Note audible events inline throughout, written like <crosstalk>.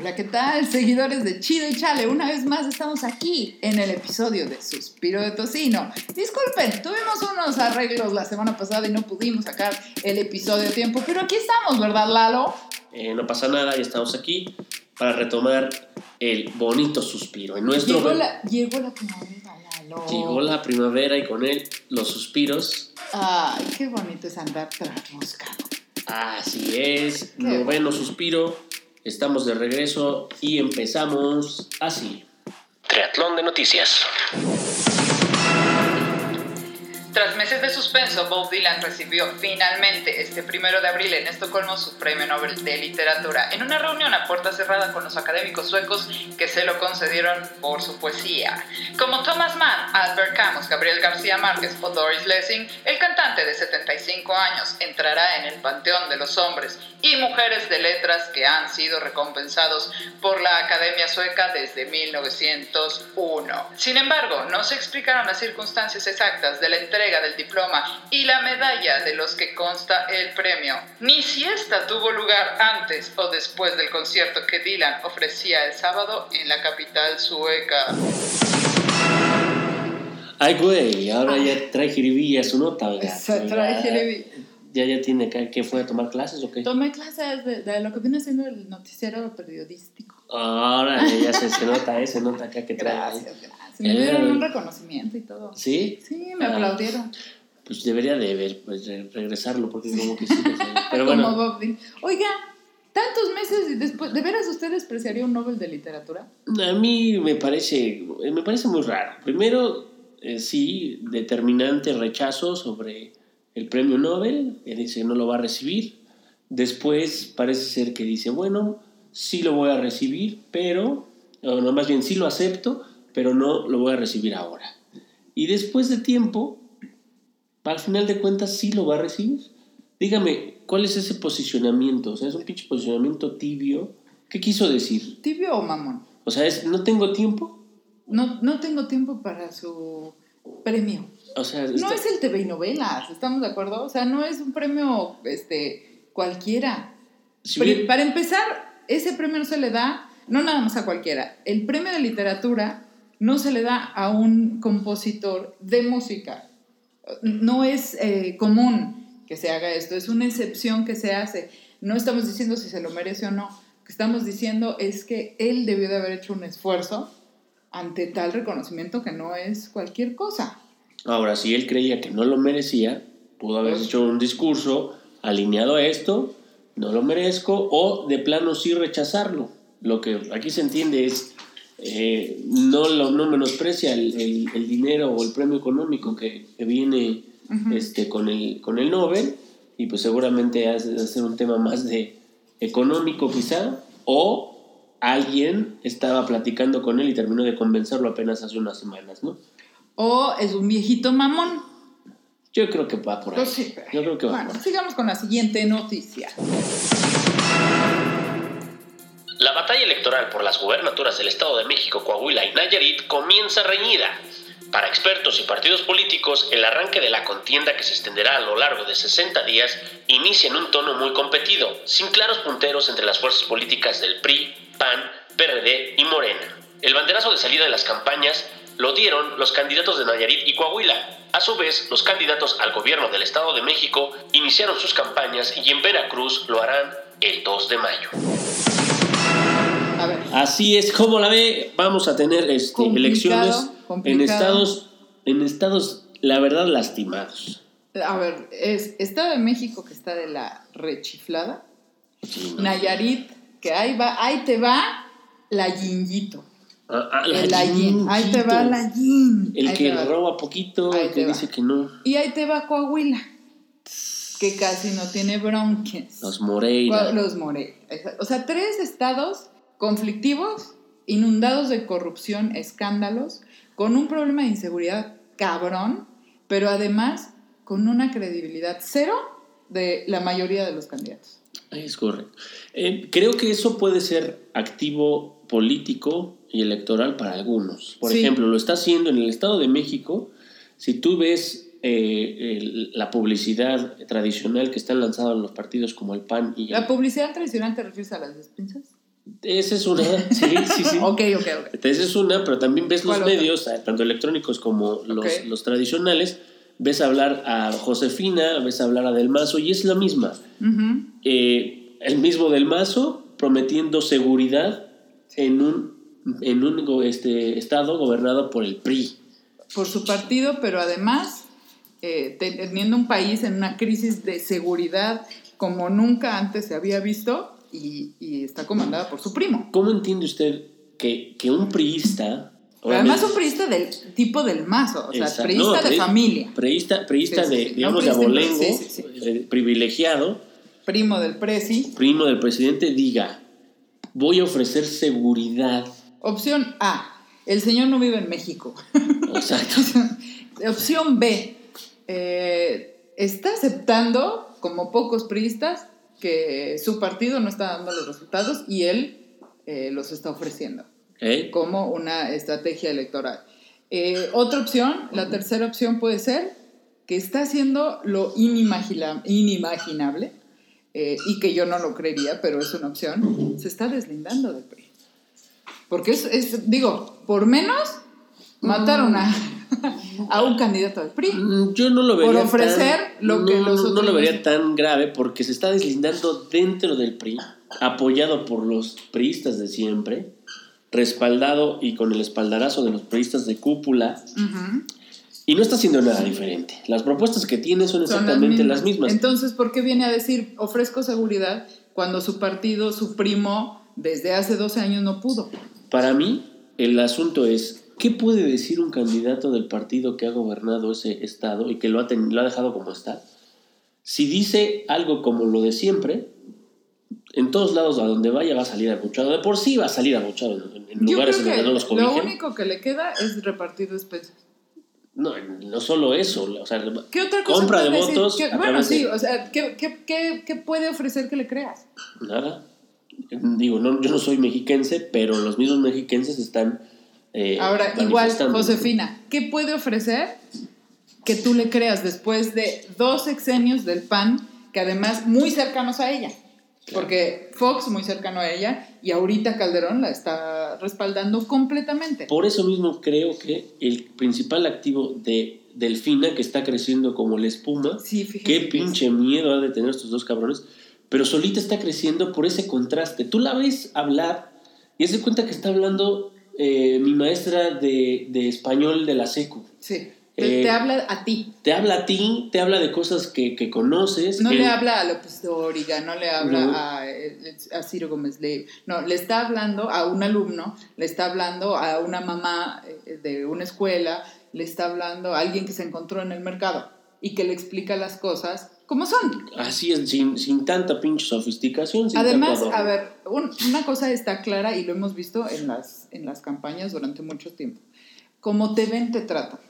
Hola, ¿qué tal? Seguidores de Chido y Chale, una vez más estamos aquí en el episodio de Suspiro de Tocino. Disculpen, tuvimos unos arreglos la semana pasada y no pudimos sacar el episodio a tiempo, pero aquí estamos, ¿verdad, Lalo? Eh, no pasa nada, ya estamos aquí para retomar el bonito suspiro. En nuestro Llegó la, llegó la primavera, Lalo. Llegó la primavera y con él los suspiros. Ay, qué bonito es andar trasroscado. Así es, noveno suspiro. Estamos de regreso y empezamos así. Triatlón de noticias. Tras meses de suspenso, Bob Dylan recibió finalmente este primero de abril en Estocolmo su premio Nobel de Literatura en una reunión a puerta cerrada con los académicos suecos que se lo concedieron por su poesía. Como Thomas Mann, Albert Camus, Gabriel García Márquez o Doris Lessing, el cantante de 75 años entrará en el panteón de los hombres y mujeres de letras que han sido recompensados por la Academia Sueca desde 1901. Sin embargo, no se explicaron las circunstancias exactas de la entrega del diploma y la medalla de los que consta el premio, ni si esta tuvo lugar antes o después del concierto que Dylan ofrecía el sábado en la capital sueca. Ay, güey, ahora ya trae jiribilla su nota, <laughs> Se trae jiribilla. ¿Ya, ya tiene que, fue a tomar clases o qué? Tomé clases de, lo que viene siendo el noticiero periodístico. Ahora ya se, se nota, eh, se nota acá que trae. Gracias, gracias. Me dieron un reconocimiento y todo. ¿Sí? Sí, me aplaudieron. Pues debería de pues, regresarlo, porque como que sí. <laughs> Pero bueno. Como Bob Oiga, tantos meses y después, ¿de veras usted despreciaría un Nobel de literatura? A mí me parece, me parece muy raro. Primero, eh, sí, determinante rechazo sobre el premio Nobel, él dice que no lo va a recibir. Después parece ser que dice, bueno, sí lo voy a recibir, pero, no, más bien sí lo acepto, pero no lo voy a recibir ahora. Y después de tiempo, al final de cuentas sí lo va a recibir. Dígame, ¿cuál es ese posicionamiento? O sea, es un pinche posicionamiento tibio. ¿Qué quiso decir? ¿Tibio o mamón? O sea, es no tengo tiempo. No, no tengo tiempo para su premio. O sea, no es el TV y novelas, ¿estamos de acuerdo? O sea, no es un premio este, cualquiera. Para empezar, ese premio no se le da, no nada más a cualquiera. El premio de literatura no se le da a un compositor de música. No es eh, común que se haga esto, es una excepción que se hace. No estamos diciendo si se lo merece o no. Lo que estamos diciendo es que él debió de haber hecho un esfuerzo ante tal reconocimiento que no es cualquier cosa. Ahora, si él creía que no lo merecía, pudo haber pues hecho un discurso alineado a esto, no lo merezco, o de plano sí rechazarlo. Lo que aquí se entiende es eh, no, lo, no menosprecia el, el, dinero o el premio económico que, que viene este, con, el, con el Nobel y pues seguramente hace un tema más de económico quizá o alguien estaba platicando con él y terminó de convencerlo apenas hace unas semanas, ¿no? O es un viejito mamón. Yo creo que va por ahí. Pues Yo creo que va bueno, sigamos con la siguiente noticia. La batalla electoral por las gubernaturas del Estado de México, Coahuila y Nayarit comienza reñida. Para expertos y partidos políticos, el arranque de la contienda que se extenderá a lo largo de 60 días inicia en un tono muy competido, sin claros punteros entre las fuerzas políticas del PRI, PAN, PRD y Morena. El banderazo de salida de las campañas lo dieron los candidatos de Nayarit y Coahuila. A su vez, los candidatos al gobierno del Estado de México iniciaron sus campañas y en Veracruz lo harán el 2 de mayo. Así es como la ve, vamos a tener este, elecciones en estados, en estados, la verdad, lastimados. A ver, es Estado de México que está de la rechiflada. Nayarit, que ahí va, ahí te va la yinguito. Ah, ah, la el Ahí te va la yin. El que roba poquito, el que dice que no. Y ahí te va Coahuila, que casi no tiene bronquias. Los Moreira. Los Moreira. O sea, tres estados conflictivos, inundados de corrupción, escándalos, con un problema de inseguridad cabrón, pero además con una credibilidad cero de la mayoría de los candidatos. Es correcto. Eh, creo que eso puede ser activo político y electoral para algunos. Por ejemplo, lo está haciendo en el Estado de México. Si tú ves eh, la publicidad tradicional que están lanzados los partidos como el PAN y... ¿La publicidad tradicional te refieres a las despensas? Esa es una, <laughs> sí, sí, sí. ok, ok, ok. Esa es una, pero también ves los medios, eh, tanto electrónicos como los, los tradicionales, ves hablar a Josefina, ves hablar a Del Mazo y es la misma. Eh, el mismo Del Mazo prometiendo seguridad en un, en un este, estado gobernado por el PRI. Por su partido, pero además eh, teniendo un país en una crisis de seguridad como nunca antes se había visto y, y está comandada por su primo. ¿Cómo entiende usted que, que un priista... Pero además un priista del tipo del mazo, o sea, Exacto. priista No, de familia, Priista, priista Sí, sí, de, sí. digamos, No, de abolengo, eh, privilegiado, primo del presi. primo del presidente, diga, voy a ofrecer seguridad. Opción A, el señor no vive en México. <laughs> Exacto. Opción B, eh, está aceptando, como pocos priistas, que su partido no está dando los resultados y él eh, los está ofreciendo ¿Eh? como una estrategia electoral. Eh, otra opción, la tercera opción puede ser que está haciendo lo inimagina- inimaginable eh, y que yo no lo creería, pero es una opción, se está deslindando del PRI. Porque es, es- digo, por menos mataron a, <laughs> a un candidato al PRI. Mm, Yo no lo Por vería ofrecer tan, lo que no, los no otros lo vería no- tan grave porque se está deslindando dentro del PRI, apoyado por los priistas de siempre, respaldado y con el espaldarazo de los priistas de cúpula, y no está haciendo nada diferente. Las propuestas que tiene son Son exactamente las mismas. Entonces, ¿por qué viene a decir ofrezco seguridad cuando su partido, su primo, desde hace 12 años no pudo? Para mí, el asunto es, ¿qué puede decir un candidato del partido que ha gobernado ese estado y que lo ha, ten- lo ha dejado como está? Si dice algo como lo de siempre, en todos lados a donde vaya va a salir abuchado. De por sí va a salir abuchado en, en lugares en donde no los lo cobijen. único que le queda es repartir despensas. No, no solo eso, o sea, ¿Qué otra cosa compra de decir? votos. ¿Qué- a bueno, través de- sí, o sea, ¿qué, qué, qué, qué puede ofrecer que le creas? Nada. Digo, no, yo no soy mexiquense, pero los mismos mexiquenses están... eh, Ahora, igual. Josefina, ¿qué puede ofrecer que tú le creas después de dos sexenios del PAN, que además muy cercanos a ella? Porque Fox muy cercano a ella y ahorita Calderón la está respaldando completamente. Por eso mismo creo que el principal activo de Delfina, que está creciendo como la espuma, Sí, qué pinche miedo ha de tener estos dos cabrones, pero solita está creciendo por ese contraste. Tú la ves hablar y haz de cuenta que está hablando eh, mi maestra de, de español de la SECU. Sí, te, Eh, te habla a ti. Te habla a ti, te habla de cosas que, que conoces. No le habla a López Dóriga, no le habla No. a, eh, a Ciro Gómez Leiva. No, le está hablando a un alumno, le está hablando a una mamá eh, de una escuela, le está hablando a alguien que se encontró en el mercado y que le explica las cosas como son. Así es, sin, sin tanta pinche sofisticación. sin Además, tanto a ver, un- una cosa está clara y lo hemos visto en las, en las campañas durante mucho tiempo. Como te ven, te tratan.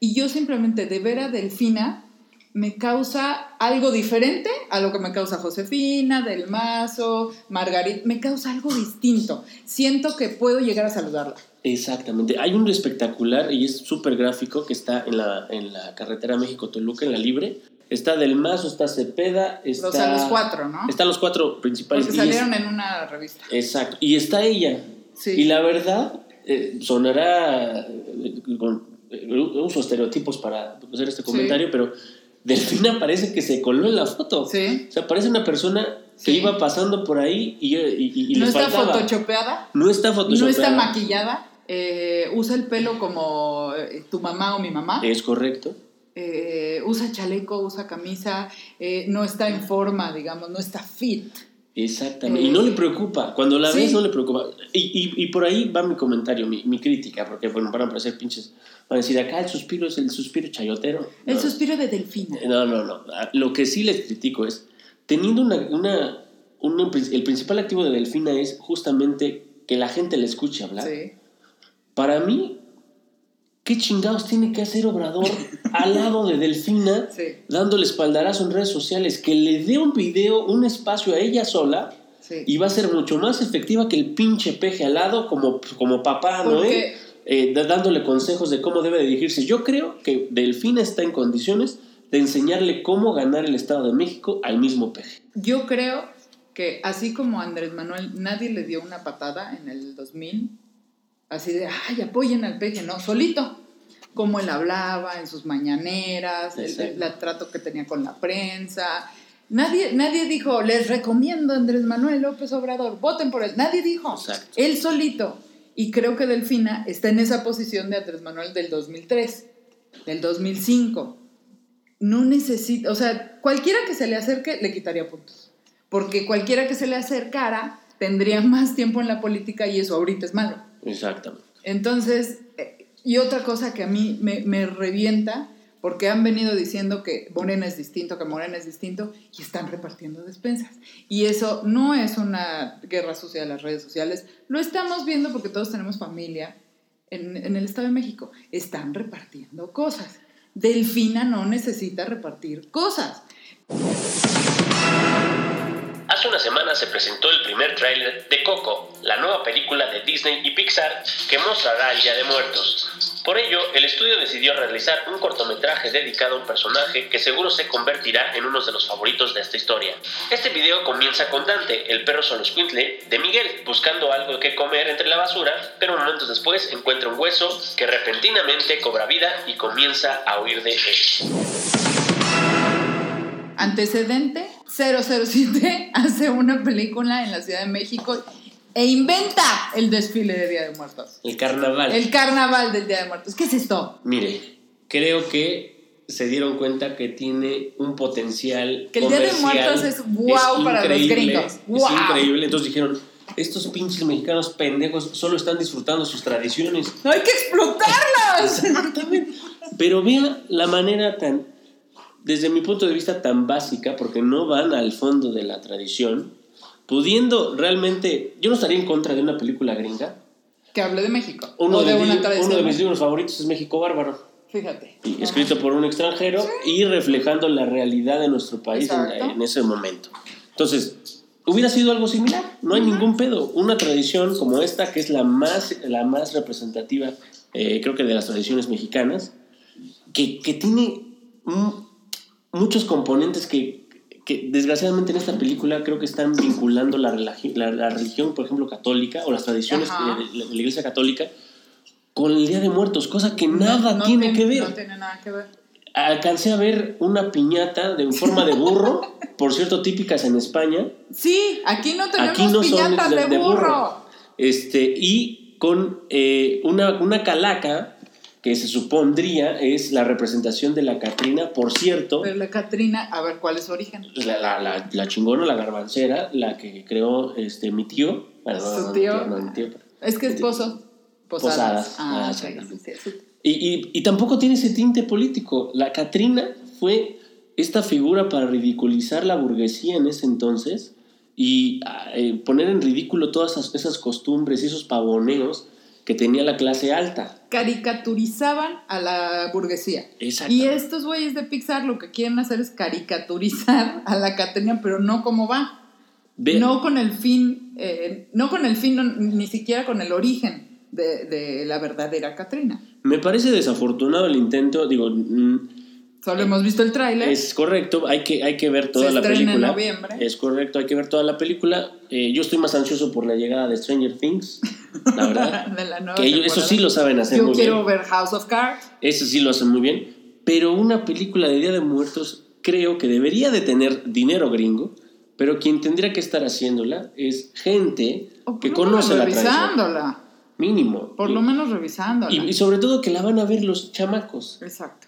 Y yo simplemente de ver a Delfina me causa algo diferente a lo que me causa Josefina, Del Mazo, Margarita. Me causa algo distinto. Siento que puedo llegar a saludarla. Exactamente. Hay un espectacular y es súper gráfico que está en la, en la carretera México-Toluca, en la libre. Está Del Mazo, está Cepeda, está... O sea, los cuatro, ¿no? Están los cuatro principales. Porque es- salieron en una revista. Exacto. Y está ella. Sí. Y la verdad, eh, sonará... eh, con- eh, uso estereotipos para hacer este comentario, pero Delfina parece que se coló en la foto. Sí. O sea, parece una persona que Sí. iba pasando por ahí y, y, y- y no le está photoshopeada. No está No photoshopeada. está maquillada. eh, usa el pelo como eh, tu mamá o mi mamá. Es correcto. Eh, usa chaleco, usa camisa, eh, no está en forma, digamos, no está fit. Exactamente. Eh, y no le preocupa. Cuando la sí. ves, no le preocupa. Y, y, y por ahí va mi comentario, mi, mi crítica, porque bueno, van a parecer pinches. Van a decir, acá el suspiro es el suspiro chayotero. El No. suspiro de Delfina. No, no, no. Lo que sí les critico es, teniendo una, una, una- el principal activo de Delfina es justamente que la gente le escuche hablar. Sí. Para mí, ¿qué chingados tiene que hacer Obrador <laughs> al lado de Delfina, Sí. dándole espaldarazo en redes sociales? Que le dé un video, un espacio a ella sola Sí. y va a ser mucho más efectiva que el pinche peje al lado como, como papá, ¿no? Porque- Eh, da- dándole consejos de cómo debe de dirigirse. Yo creo que Delfina está en condiciones de enseñarle cómo ganar el Estado de México al mismo peje. Yo creo que así como Andrés Manuel nadie le dio una patada en el 2000, así de, ay, apoyen al peje, no, solito. Como él hablaba en sus mañaneras, el, el trato que tenía con la prensa. Nadie, nadie dijo, les recomiendo a Andrés Manuel López Obrador, voten por él. Nadie dijo, Exacto. él solito. Y creo que Delfina está en esa posición de Andrés Manuel del 2003, del 2005. No necesita, o sea, cualquiera que se le acerque le quitaría puntos. Porque cualquiera que se le acercara tendría <laughs> más tiempo en la política y eso ahorita es malo. Exactamente. Entonces, eh, y otra cosa que a mí me, me revienta, porque han venido diciendo que Morena es distinto, que Morena es distinto, y están repartiendo despensas. Y eso no es una guerra sucia de las redes sociales, lo estamos viendo porque todos tenemos familia en, en el Estado de México. Están repartiendo cosas. Delfina no necesita repartir cosas. Hace una semana se presentó el primer tráiler de Coco, la nueva película de Disney y Pixar que mostrará el Día de Muertos. Por ello, el estudio decidió realizar un cortometraje dedicado a un personaje que seguro se convertirá en uno de los favoritos de esta historia. Este video comienza con Dante, el perro soloscuintle de Miguel, buscando algo que comer entre la basura, pero momentos después encuentra un hueso que repentinamente cobra vida y comienza a huir de él. Antecedente, 007 <laughs> hace una película en la Ciudad de México e inventa el desfile de Día de Muertos. El carnaval. El carnaval del Día de Muertos. ¿Qué es esto? Mire, creo que se dieron cuenta que tiene un potencial Que el Día de. Muertos es guau para los gringos. Es Guau. increíble. Entonces dijeron, estos pinches mexicanos pendejos solo están disfrutando sus tradiciones. ¡No hay que explotarlas! Exactamente. Pero vea la manera tan, desde mi punto de vista, tan básica, porque no van al fondo de la tradición, pudiendo realmente, yo no estaría en contra de una película gringa. que hable de México. Uno, de, de, una uno tradición. de mis libros favoritos es México Bárbaro. Fíjate. y escrito por un extranjero y reflejando la realidad de nuestro país en, en ese momento. Entonces, hubiera sido algo similar, no hay ningún pedo. Una tradición como esta, que es la más, la más representativa, eh, creo que de las tradiciones mexicanas, que, que tiene muchos componentes que, que desgraciadamente en esta película creo que están vinculando la, la, la religión, por ejemplo, católica, o las tradiciones de, de la iglesia católica, con el Día de Muertos, cosa que nada No tiene que ver No tiene nada que ver. alcancé a ver una piñata de forma de burro, <laughs> por cierto, típicas en España. Sí, aquí no tenemos Aquí no son piñatas de, burro. Este, y con eh, una, una calaca que se supondría es la representación de la Catrina, por cierto, Pero la Catrina, a ver cuál es su origen. la, la, la, la chingona, la garbancera, la que creó este, mi tío. No, ¿Su no, tío? tío. Es que es pozo. Posadas. Posadas. Ah, Ah, sí, exactamente. sí, sí. Y, y- y tampoco tiene ese tinte político. La Catrina fue esta figura para ridiculizar la burguesía en ese entonces y ah, eh, poner en ridículo todas esas, esas costumbres y esos pavoneos que tenía la clase alta. Caricaturizaban a la burguesía. Exacto. Y estos güeyes de Pixar lo que quieren hacer es caricaturizar a la Catrina, pero no como va. Ve- No con el fin, eh, no con el fin, no- ni siquiera con el origen de, de la verdadera Catrina. Me parece desafortunado el intento, digo, Solo hemos visto el tráiler. es correcto, hay que, hay que ver toda Se la estrena en película. noviembre. Es correcto, hay que ver toda la película. Eh, yo estoy más ansioso por la llegada de Stranger Things, la <laughs> verdad. de la nueva que ellos, eso sí lo saben hacer Yo muy quiero bien. ver House of Cards. Eso sí lo hacen muy bien. Pero una película de Día de Muertos creo que debería de tener dinero gringo, pero quien tendría que estar haciéndola es gente O que conoce la revisándola. Mínimo. Por y, lo menos revisándola. y, y sobre todo que la van a ver los chamacos. Exacto.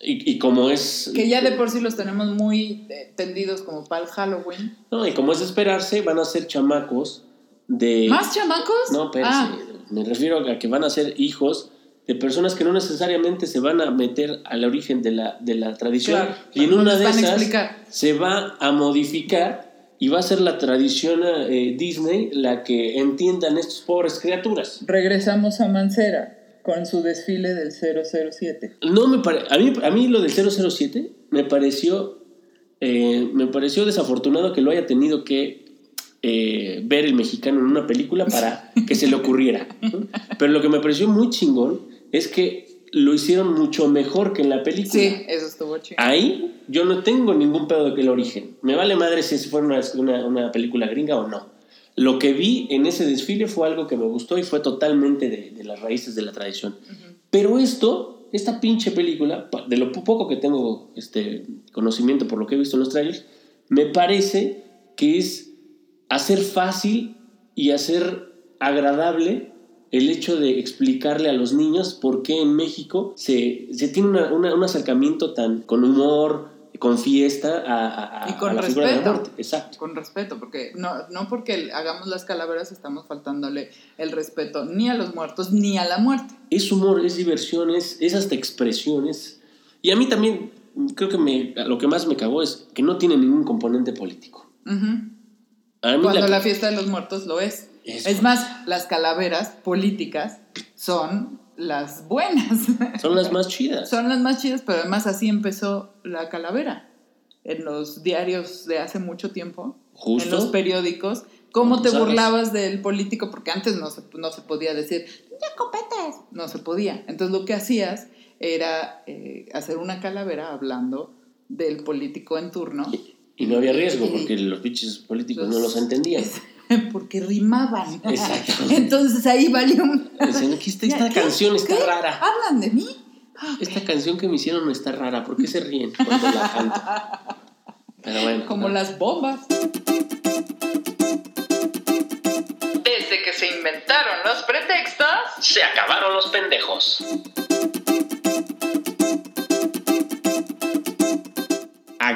Y, y como es... Que ya de por sí los tenemos muy eh, tendidos como para el Halloween. No, y como es esperarse, van a ser chamacos de... ¿Más chamacos? No, pero Ah, me refiero a que van a ser hijos de personas que no necesariamente se van a meter al origen de la, de la tradición. Claro, y en una de esas se va a modificar y va a ser la tradición eh, Disney la que entiendan estas pobres criaturas. regresamos a Mancera con su desfile del 007. No me pare- a, mí, a mí lo del 007 me pareció, eh, me pareció desafortunado que lo haya tenido que eh, ver el mexicano en una película para que se le ocurriera. ¿no? Pero lo que me pareció muy chingón es que lo hicieron mucho mejor que en la película. Sí, eso estuvo chido. Ahí yo no tengo ningún pedo de que el origen. Me vale madre si fuera una, una, una película gringa o no. Lo que vi en ese desfile fue algo que me gustó y fue totalmente de, de las raíces de la tradición. Pero esto, esta pinche película, de lo poco que tengo este, conocimiento por lo que he visto en los trailers, me parece que es hacer fácil y hacer agradable el hecho de explicarle a los niños por qué en México se, se tiene una- una- un acercamiento tan con humor, con fiesta a, a- Y con a la figura de la respeto. muerte. Exacto. Con respeto, porque no, no porque hagamos las calaveras estamos faltándole el respeto ni a los muertos ni a la muerte. Es humor, es diversión, es, es hasta expresiones. Y a mí también, creo que me, lo que más me cagó es que no tiene ningún componente político. Cuando la- la fiesta de los muertos lo es. Eso. Es más, las calaveras políticas son las buenas. <laughs> son las más chidas. son las más chidas, pero además así empezó la calavera. En los diarios de hace mucho tiempo, Justo. en los periódicos, cómo te sabes. burlabas del político, porque antes no se, no se podía decir, ya copetes, no se podía. Entonces lo que hacías era eh, hacer una calavera hablando del político en turno. Y no había riesgo porque los pinches políticos no los entendían. <laughs> <laughs> Porque rimaban. Exacto. Entonces ahí valió. un- Decían, "Aquí está- esta ¿Qué? canción está ¿Qué? rara. ¿Hablan de mí? Esta canción que me hicieron está rara. ¿Por qué se ríen <laughs> cuando la canto? Pero bueno. Como no. las bombas. Desde que se inventaron los pretextos, Se acabaron los pendejos.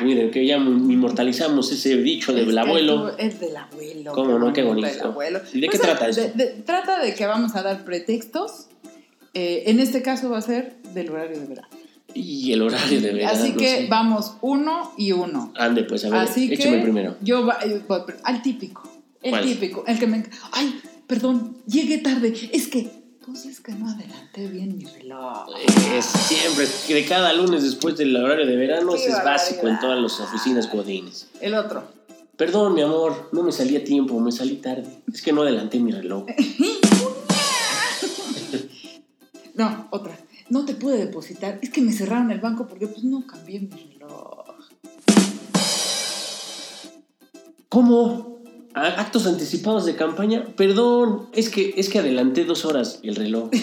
Ah, miren, que ya inmortalizamos ese dicho del abuelo. Es del abuelo. ¿Cómo no? Qué bonito, bonito. del abuelo. ¿Y de qué trata de- de- trata de que vamos a dar pretextos. Eh, en este caso va a ser del horario de verano. Y el horario de verano. Así que sí. vamos uno y uno. Ande, pues, a ver, Así échame que primero. yo va- voy pr- al típico. El ¿Cuál? típico. El que me. Ay, perdón, llegué tarde. Es que. Pues es que no adelanté bien mi reloj. Es siempre, de cada lunes después del horario de verano, ese es básico en todas las oficinas godines. El otro. Perdón, mi amor, no me salí a tiempo, me salí tarde. Es que no adelanté mi reloj. <laughs> No, otra. No te pude depositar. Es que me cerraron el banco porque pues no cambié mi reloj. ¿Cómo? ¿A- ¿Actos anticipados de campaña? Perdón, es que, es que adelanté dos horas el reloj. <laughs>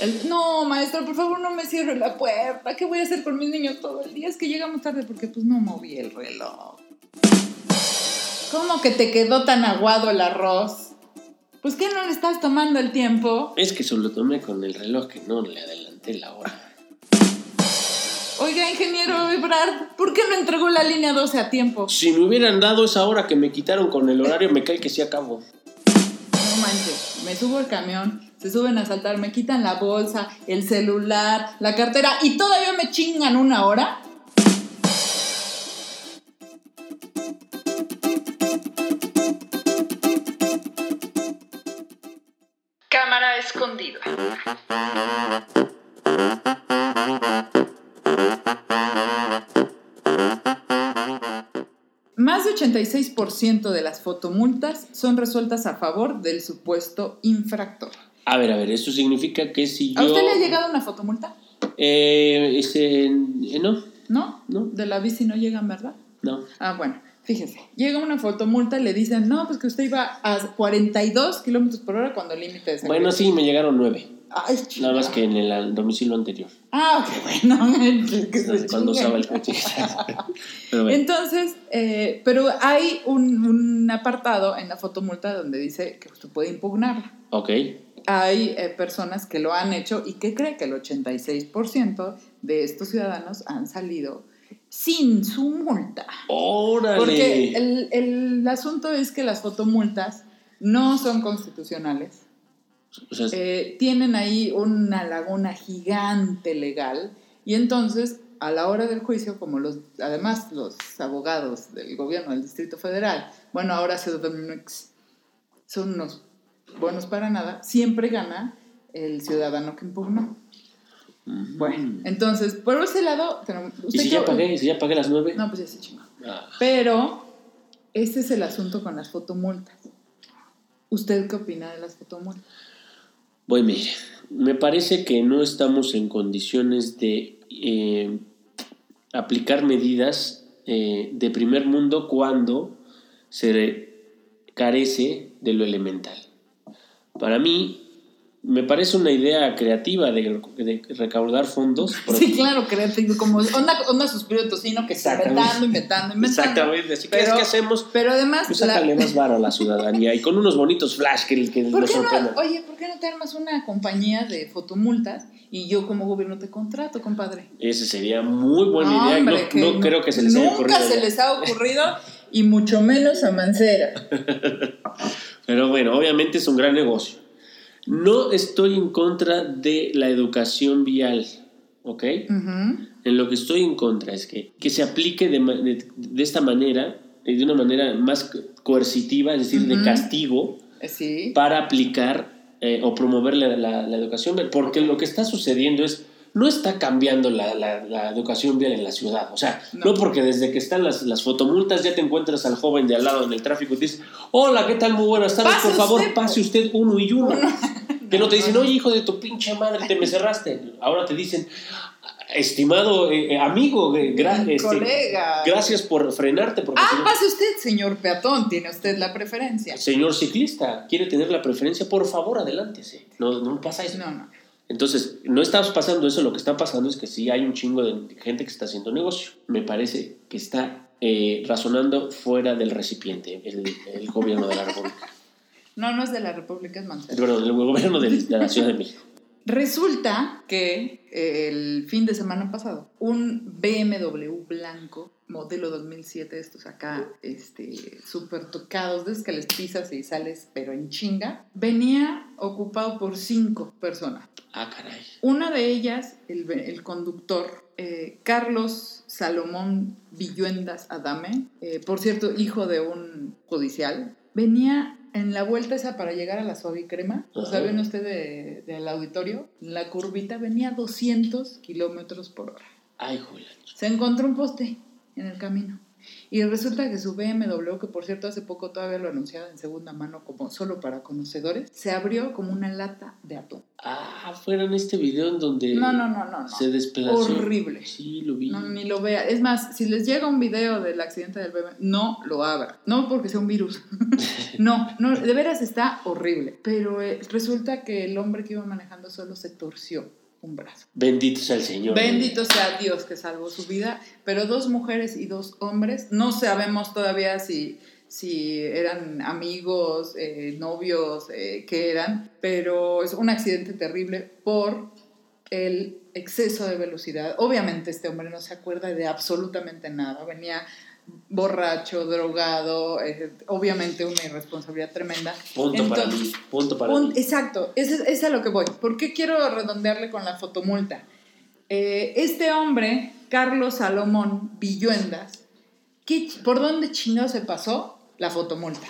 El- no, maestro, por favor no me cierre la puerta. ¿Qué voy a hacer con mis niños todo el día? Es que llegamos tarde porque pues no moví el reloj. ¿Cómo que te quedó tan aguado el arroz? Pues que no le estás tomando el tiempo. Es que solo tomé con el reloj que no le adelanté la hora. Oiga, ingeniero Ebrard, ¿por qué no entregó la línea 12 a tiempo? Si me hubieran dado esa hora que me quitaron con el horario, me cae que sí acabo. No manches, me subo al camión, se suben a saltar, me quitan la bolsa, el celular, la cartera y todavía me chingan una hora. cámara escondida. 10% de las fotomultas son resueltas a favor del supuesto infractor. A ver, a ver, eso significa que si yo... ¿A usted le ha llegado una fotomulta? Eh, ese, eh, no. ¿No? No. De la bici no llegan, ¿verdad? No. Ah, bueno. Fíjense, llega una fotomulta y le dicen, no, pues que usted iba a 42 kilómetros por hora cuando el límite es... Bueno, sí, me llegaron 9. Nada más que en el, domicilio anterior. Ah, qué bueno. <laughs> Que usaba el coche. <laughs> Entonces, eh, pero hay un, apartado en la fotomulta donde dice que usted puede impugnar. Ok. Hay eh, personas que lo han hecho y que cree que el 86% de estos ciudadanos han salido sin su multa. ¡Órale! Porque el, el asunto es que las fotomultas no son constitucionales o sea, Eh, tienen ahí una laguna gigante legal y entonces a la hora del juicio, como los, además los abogados del gobierno del Distrito Federal, bueno, ahora CDMX, son unos buenos para nada, siempre gana el ciudadano que impugnó. Bueno, entonces, por ese lado, tenemos- ¿Y si ya pagué? ¿Y si ya pagué las nueve? No, pues ya se chingó. Ah, Pero este es el asunto con las fotomultas. ¿Usted qué opina de las fotomultas? Mire, me parece que no estamos en condiciones de eh, aplicar medidas eh, de primer mundo cuando se carece de lo elemental. Para mí, me parece una idea creativa de, de recaudar fondos. Sí, claro, creativo, como onda, onda suspiro de tocino que está inventando, inventando, inventando. Exactamente, así que es que hacemos. Pero además. Pues sácale más varo a la ciudadanía y con unos bonitos flash que, que ¿Por qué no, Oye, ¿por qué no te armas una compañía de fotomultas y yo como gobierno te contrato, compadre? Esa sería muy buena idea. no, no, creo que se les haya ocurrido. Nunca se les ha ocurrido y mucho menos a Mancera. <laughs> Pero bueno, obviamente es un gran negocio. No estoy en contra de la educación vial, ¿ok? En lo que estoy en contra es que, que se aplique de, de, esta manera, de una manera más coercitiva, es decir, de castigo, sí. para aplicar eh, o promover la, la, la, educación vial. Porque lo que está sucediendo es, no está cambiando la, la educación vial en la ciudad. O sea, no, no porque desde que están las, las, fotomultas ya te encuentras al joven de al lado en el tráfico y te dice, hola, ¿qué tal? Muy buenas tardes, por favor, usted, pase usted uno y uno. <laughs> Que no te dicen, oye, hijo de tu pinche madre, te me cerraste. Ahora te dicen, estimado eh, amigo, eh, gra este, colega. gracias por frenarte. Porque ah, señor, pase usted, señor peatón, tiene usted la preferencia. Señor ciclista, ¿quiere tener la preferencia? Por favor, adelántese. No, no pasa eso. No, no. Entonces, no está pasando eso, lo que está pasando es que sí hay un chingo de gente que está haciendo negocio. Me parece que está eh, razonando fuera del recipiente el, el gobierno de la República. No, no es de la República, es Mancera. Del gobierno de, de la Ciudad de México. Resulta que el fin de semana pasado, un BMW blanco, modelo 2007, estos acá, este, súper tocados, desde que les pisas y sales, pero en chinga, venía ocupado por cinco personas. Ah, caray. Una de ellas, el, el conductor, eh, Carlos Salomón Villuendas Adame, eh, por cierto, hijo de un judicial, venía en la vuelta esa para llegar a la suave crema, -huh. ¿saben usted del de, de auditorio? La curvita venía a 200 kilómetros por hora. Ay, Julián. Se encontró un poste en el camino. Y resulta que su BMW, que por cierto hace poco todavía lo anunciaba en segunda mano como solo para conocedores, se abrió como una lata de atún. Ah, fuera en este video en donde no, no, no, no, no. se desplazó. Horrible. Sí, lo vi. No, ni lo vea. Es más, si les llega un video del accidente del BMW, no lo abra. No porque sea un virus. <laughs> no, no, de veras está horrible. Pero eh, resulta que el hombre que iba manejando solo se torció un brazo. Bendito sea el Señor. Bendito sea Dios que salvó su vida. Pero dos mujeres y dos hombres, no sabemos todavía si, si eran amigos, eh, novios, eh, qué eran, pero es un accidente terrible por el exceso de velocidad. Obviamente este hombre no se acuerda de absolutamente nada. Venía borracho, drogado, eh, obviamente una irresponsabilidad tremenda. Punto Entonces, para mí, punto para un, mí. Exacto, es, es, a lo que voy. ¿Por qué quiero redondearle con la fotomulta? Eh, este hombre, Carlos Salomón Villuendas, ¿qué, ¿por dónde chino se pasó la fotomulta?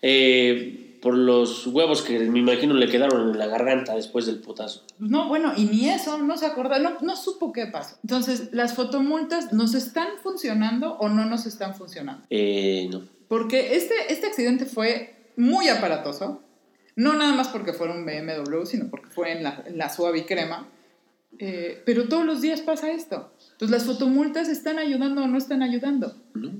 Eh, por los huevos que me imagino le quedaron en la garganta después del putazo. No, bueno, y ni eso, no se acuerda, no, no supo qué pasó. Entonces, ¿las fotomultas nos están funcionando o no nos están funcionando? Eh, no. Porque este, este accidente fue muy aparatoso, no nada más porque fue un BMW, sino porque fue en la, en la suave y crema. Eh, pero todos los días pasa esto. Entonces, ¿las fotomultas están ayudando o no están ayudando? No.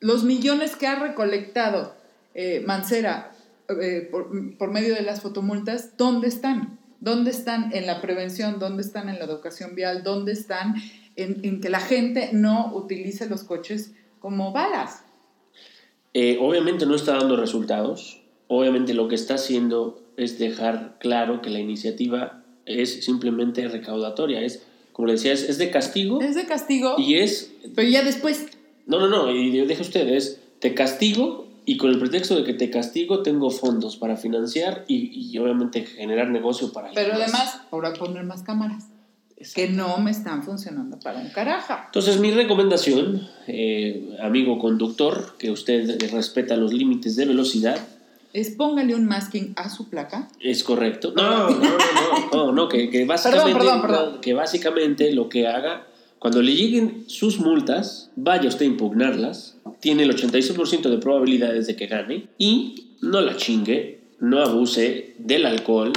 Los millones que ha recolectado eh, Mancera eh, por, por, medio de las fotomultas, ¿dónde están? ¿Dónde están en la prevención? ¿Dónde están en la educación vial? ¿Dónde están en, en que la gente no utilice los coches como balas? Eh, obviamente no está dando resultados. Obviamente lo que está haciendo es dejar claro que la iniciativa es simplemente recaudatoria. Es, como le decía, es, es de castigo. Es de castigo. Y es... Pero ya después... No, no, no. Y deja usted, es te castigo y con el pretexto de que te castigo tengo fondos para financiar y, y obviamente generar negocio para Pero además, ahora poner más cámaras. Que no me están funcionando para un caraja. Entonces, mi recomendación, eh, amigo conductor, que usted respeta los límites de velocidad. Es póngale un masking a su placa. Es correcto. No, no, no, no, no, no que, que, básicamente, perdón, perdón, perdón. que básicamente lo que haga, cuando le lleguen sus multas, vaya usted a impugnarlas, tiene el 86% de probabilidades de que gane y no la chingue, no abuse del alcohol,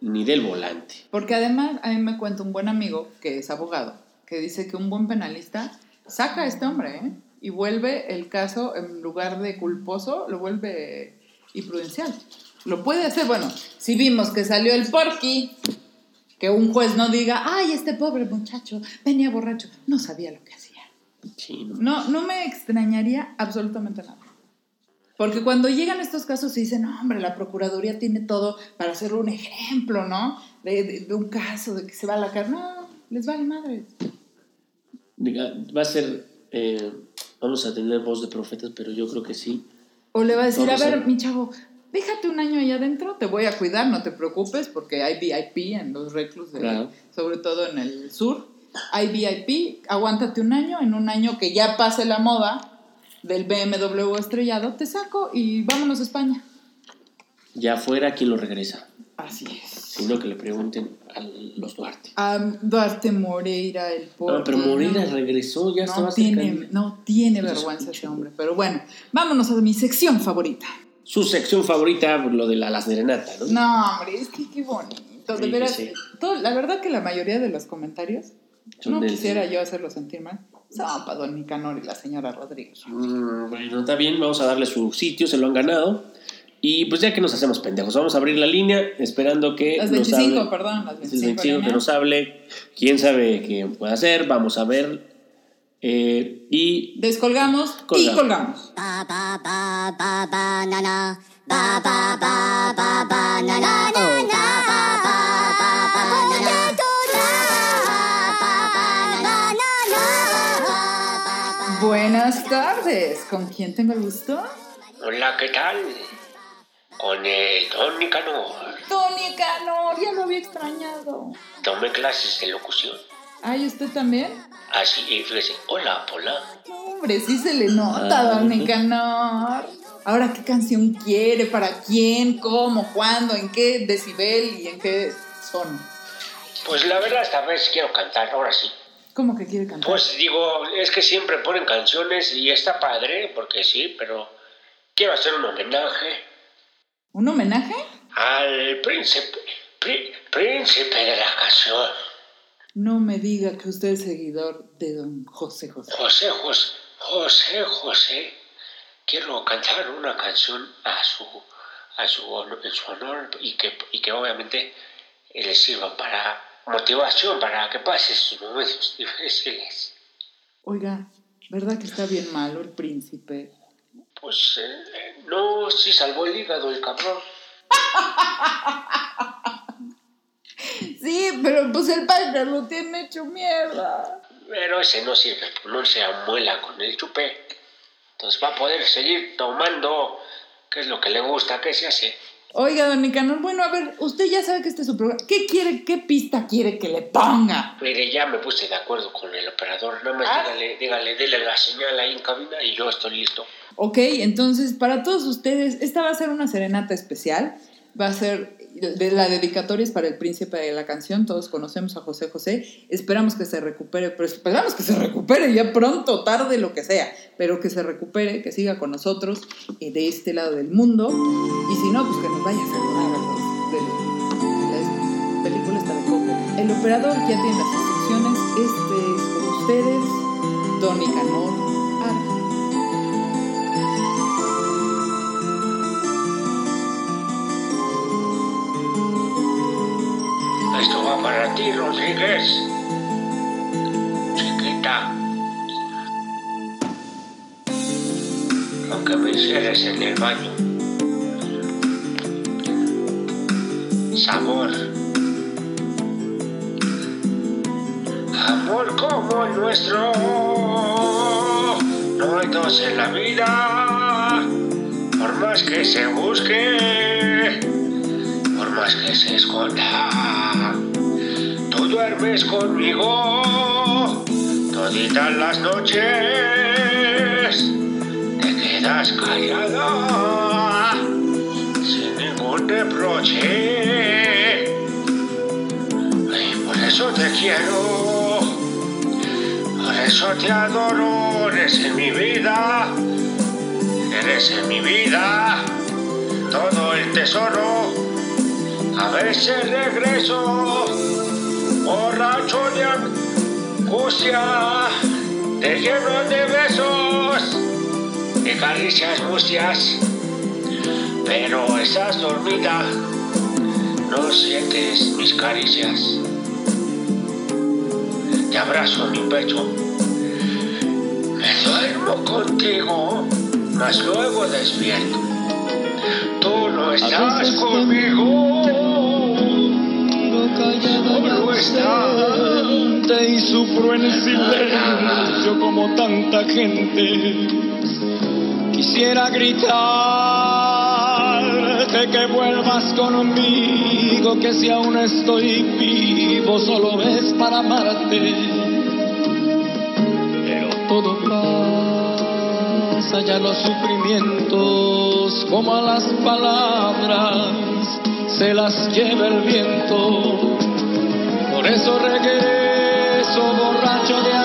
ni del volante. Porque además, a mí me cuenta un buen amigo que es abogado, que dice que un buen penalista saca a este hombre, ¿eh? Y vuelve el caso, en lugar de culposo, lo vuelve imprudencial. Lo puede hacer, bueno, si vimos que salió el porqui, que un juez no diga, ay, este pobre muchacho venía borracho, no sabía lo que hacía. No. No, me extrañaría absolutamente nada. Porque cuando llegan estos casos se dicen, no, hombre, la Procuraduría tiene todo para hacerlo un ejemplo, ¿no? De, de- de un caso, de que se va a la cárcel. No, les vale madre. Diga, va a ser, eh, vamos a tener voz de profetas, pero yo creo que sí. O le va a decir, Vamos a ver. mi chavo, déjate un año allá adentro, te voy a cuidar, no te preocupes, porque hay VIP en los reclus, de- Claro. sobre todo en el sur. Hay VIP, aguántate un año, en un año que ya pase la moda del BMW estrellado, te saco y vámonos a España. Ya fuera, ¿quién lo regresa? Así es. Sino que le pregunten a los Duarte. A Duarte Moreira, el pobre. No, pero Moreira regresó, ya no estaba tiene, cerca. no tiene vergüenza ese hombre. Pero bueno, vámonos a mi sección favorita. Su sección favorita, lo de la, la serenata, ¿no? No, hombre, es que qué bonito. De Sí, veras, sí. todo- la verdad que la mayoría de los comentarios, Son no del- quisiera yo hacerlo sentir mal, son para don Nicanor y la señora Rodríguez. Mm, bueno, está bien, vamos a darle su sitio, se lo han ganado. Y pues ya que nos hacemos pendejos, vamos a abrir la línea esperando que Las nos 25, hable- perdón, las Es el 25. 25 que nos hable, quién sabe qué puede hacer, vamos a ver. Eh, y Descolgamos y Colgamos. colgamos. ba ba ba ba banana ba ba ba ba banana oh ba ba ba ba banana Buenas tardes, ¿con quién tengo el gusto? Hola, ¿qué tal? Con el Don Nicanor. Don Nicanor, ya lo había extrañado. Tomé clases de locución. Ay, ¿usted también? Así, y fíjese, hola, Pola. Hombre, sí se le nota, Ah. don Nicanor. Ahora, ¿qué canción quiere? ¿Para quién? ¿Cómo? ¿Cuándo? ¿En qué decibel? ¿Y en qué son? Pues la verdad, esta vez quiero cantar, ahora sí. ¿Cómo que quiere cantar? Pues digo, es que siempre ponen canciones y está padre, porque sí, pero quiero hacer un homenaje ¿Un homenaje? al príncipe, príncipe de la canción, No me diga que usted es seguidor de don José José. José José, José José. Quiero cantar una canción a su, a su, en su honor y que, y que obviamente le sirva para motivación, para que pase sus momentos difíciles. Oiga, ¿verdad que está bien malo el príncipe? Pues eh, no, sí salvó el hígado el cabrón. <laughs> Sí, pero pues el padre lo tiene hecho mierda. Pero ese no sirve, no se amuela con el chupé. Entonces va a poder seguir tomando, que es lo que le gusta, que se hace. Oiga, don Nicanor, bueno, a ver, usted ya sabe que este es su programa. ¿Qué quiere, qué pista quiere que le ponga? Mire, ya me puse de acuerdo con el operador. Nada más Ah. dígale, dígale, dele la señal ahí en cabina y yo estoy listo. Ok, entonces para todos ustedes, esta va a ser una serenata especial. Va a ser, la dedicatoria es para el príncipe de la canción. Todos conocemos a José José. Esperamos que se recupere, pero esperamos que se recupere ya pronto, tarde, lo que sea. Pero que se recupere, que siga con nosotros eh, de este lado del mundo. Y si no, pues que nos vaya a saludar a los de la película esta de Coco. El operador ya tiene las instrucciones. Este es con ustedes, Don Nicanor para ti, Rodríguez. Chiquita. Aunque me hicieras en el baño. Sabor. Amor como el nuestro. No hay dos en la vida. Por más que se busque por más que se esconda. Duermes conmigo toditas las noches, te quedas callada sin ningún reproche. Y por eso te quiero, por eso te adoro, eres en mi vida, eres en mi vida todo el tesoro. A veces regreso, borracho de angustia, te lleno de besos y caricias mustias. Pero estás dormida, no sientes mis caricias. Te abrazo en mi pecho, me duermo contigo, mas luego despierto. Tú no estás conmigo. Estás. y sufro en silencio como tanta gente. Quisiera gritarte que vuelvas conmigo, que si aún estoy vivo solo es para amarte. Pero todo pasa, ya los sufrimientos, como a las palabras, se las lleva el viento. Por eso regreso borracho de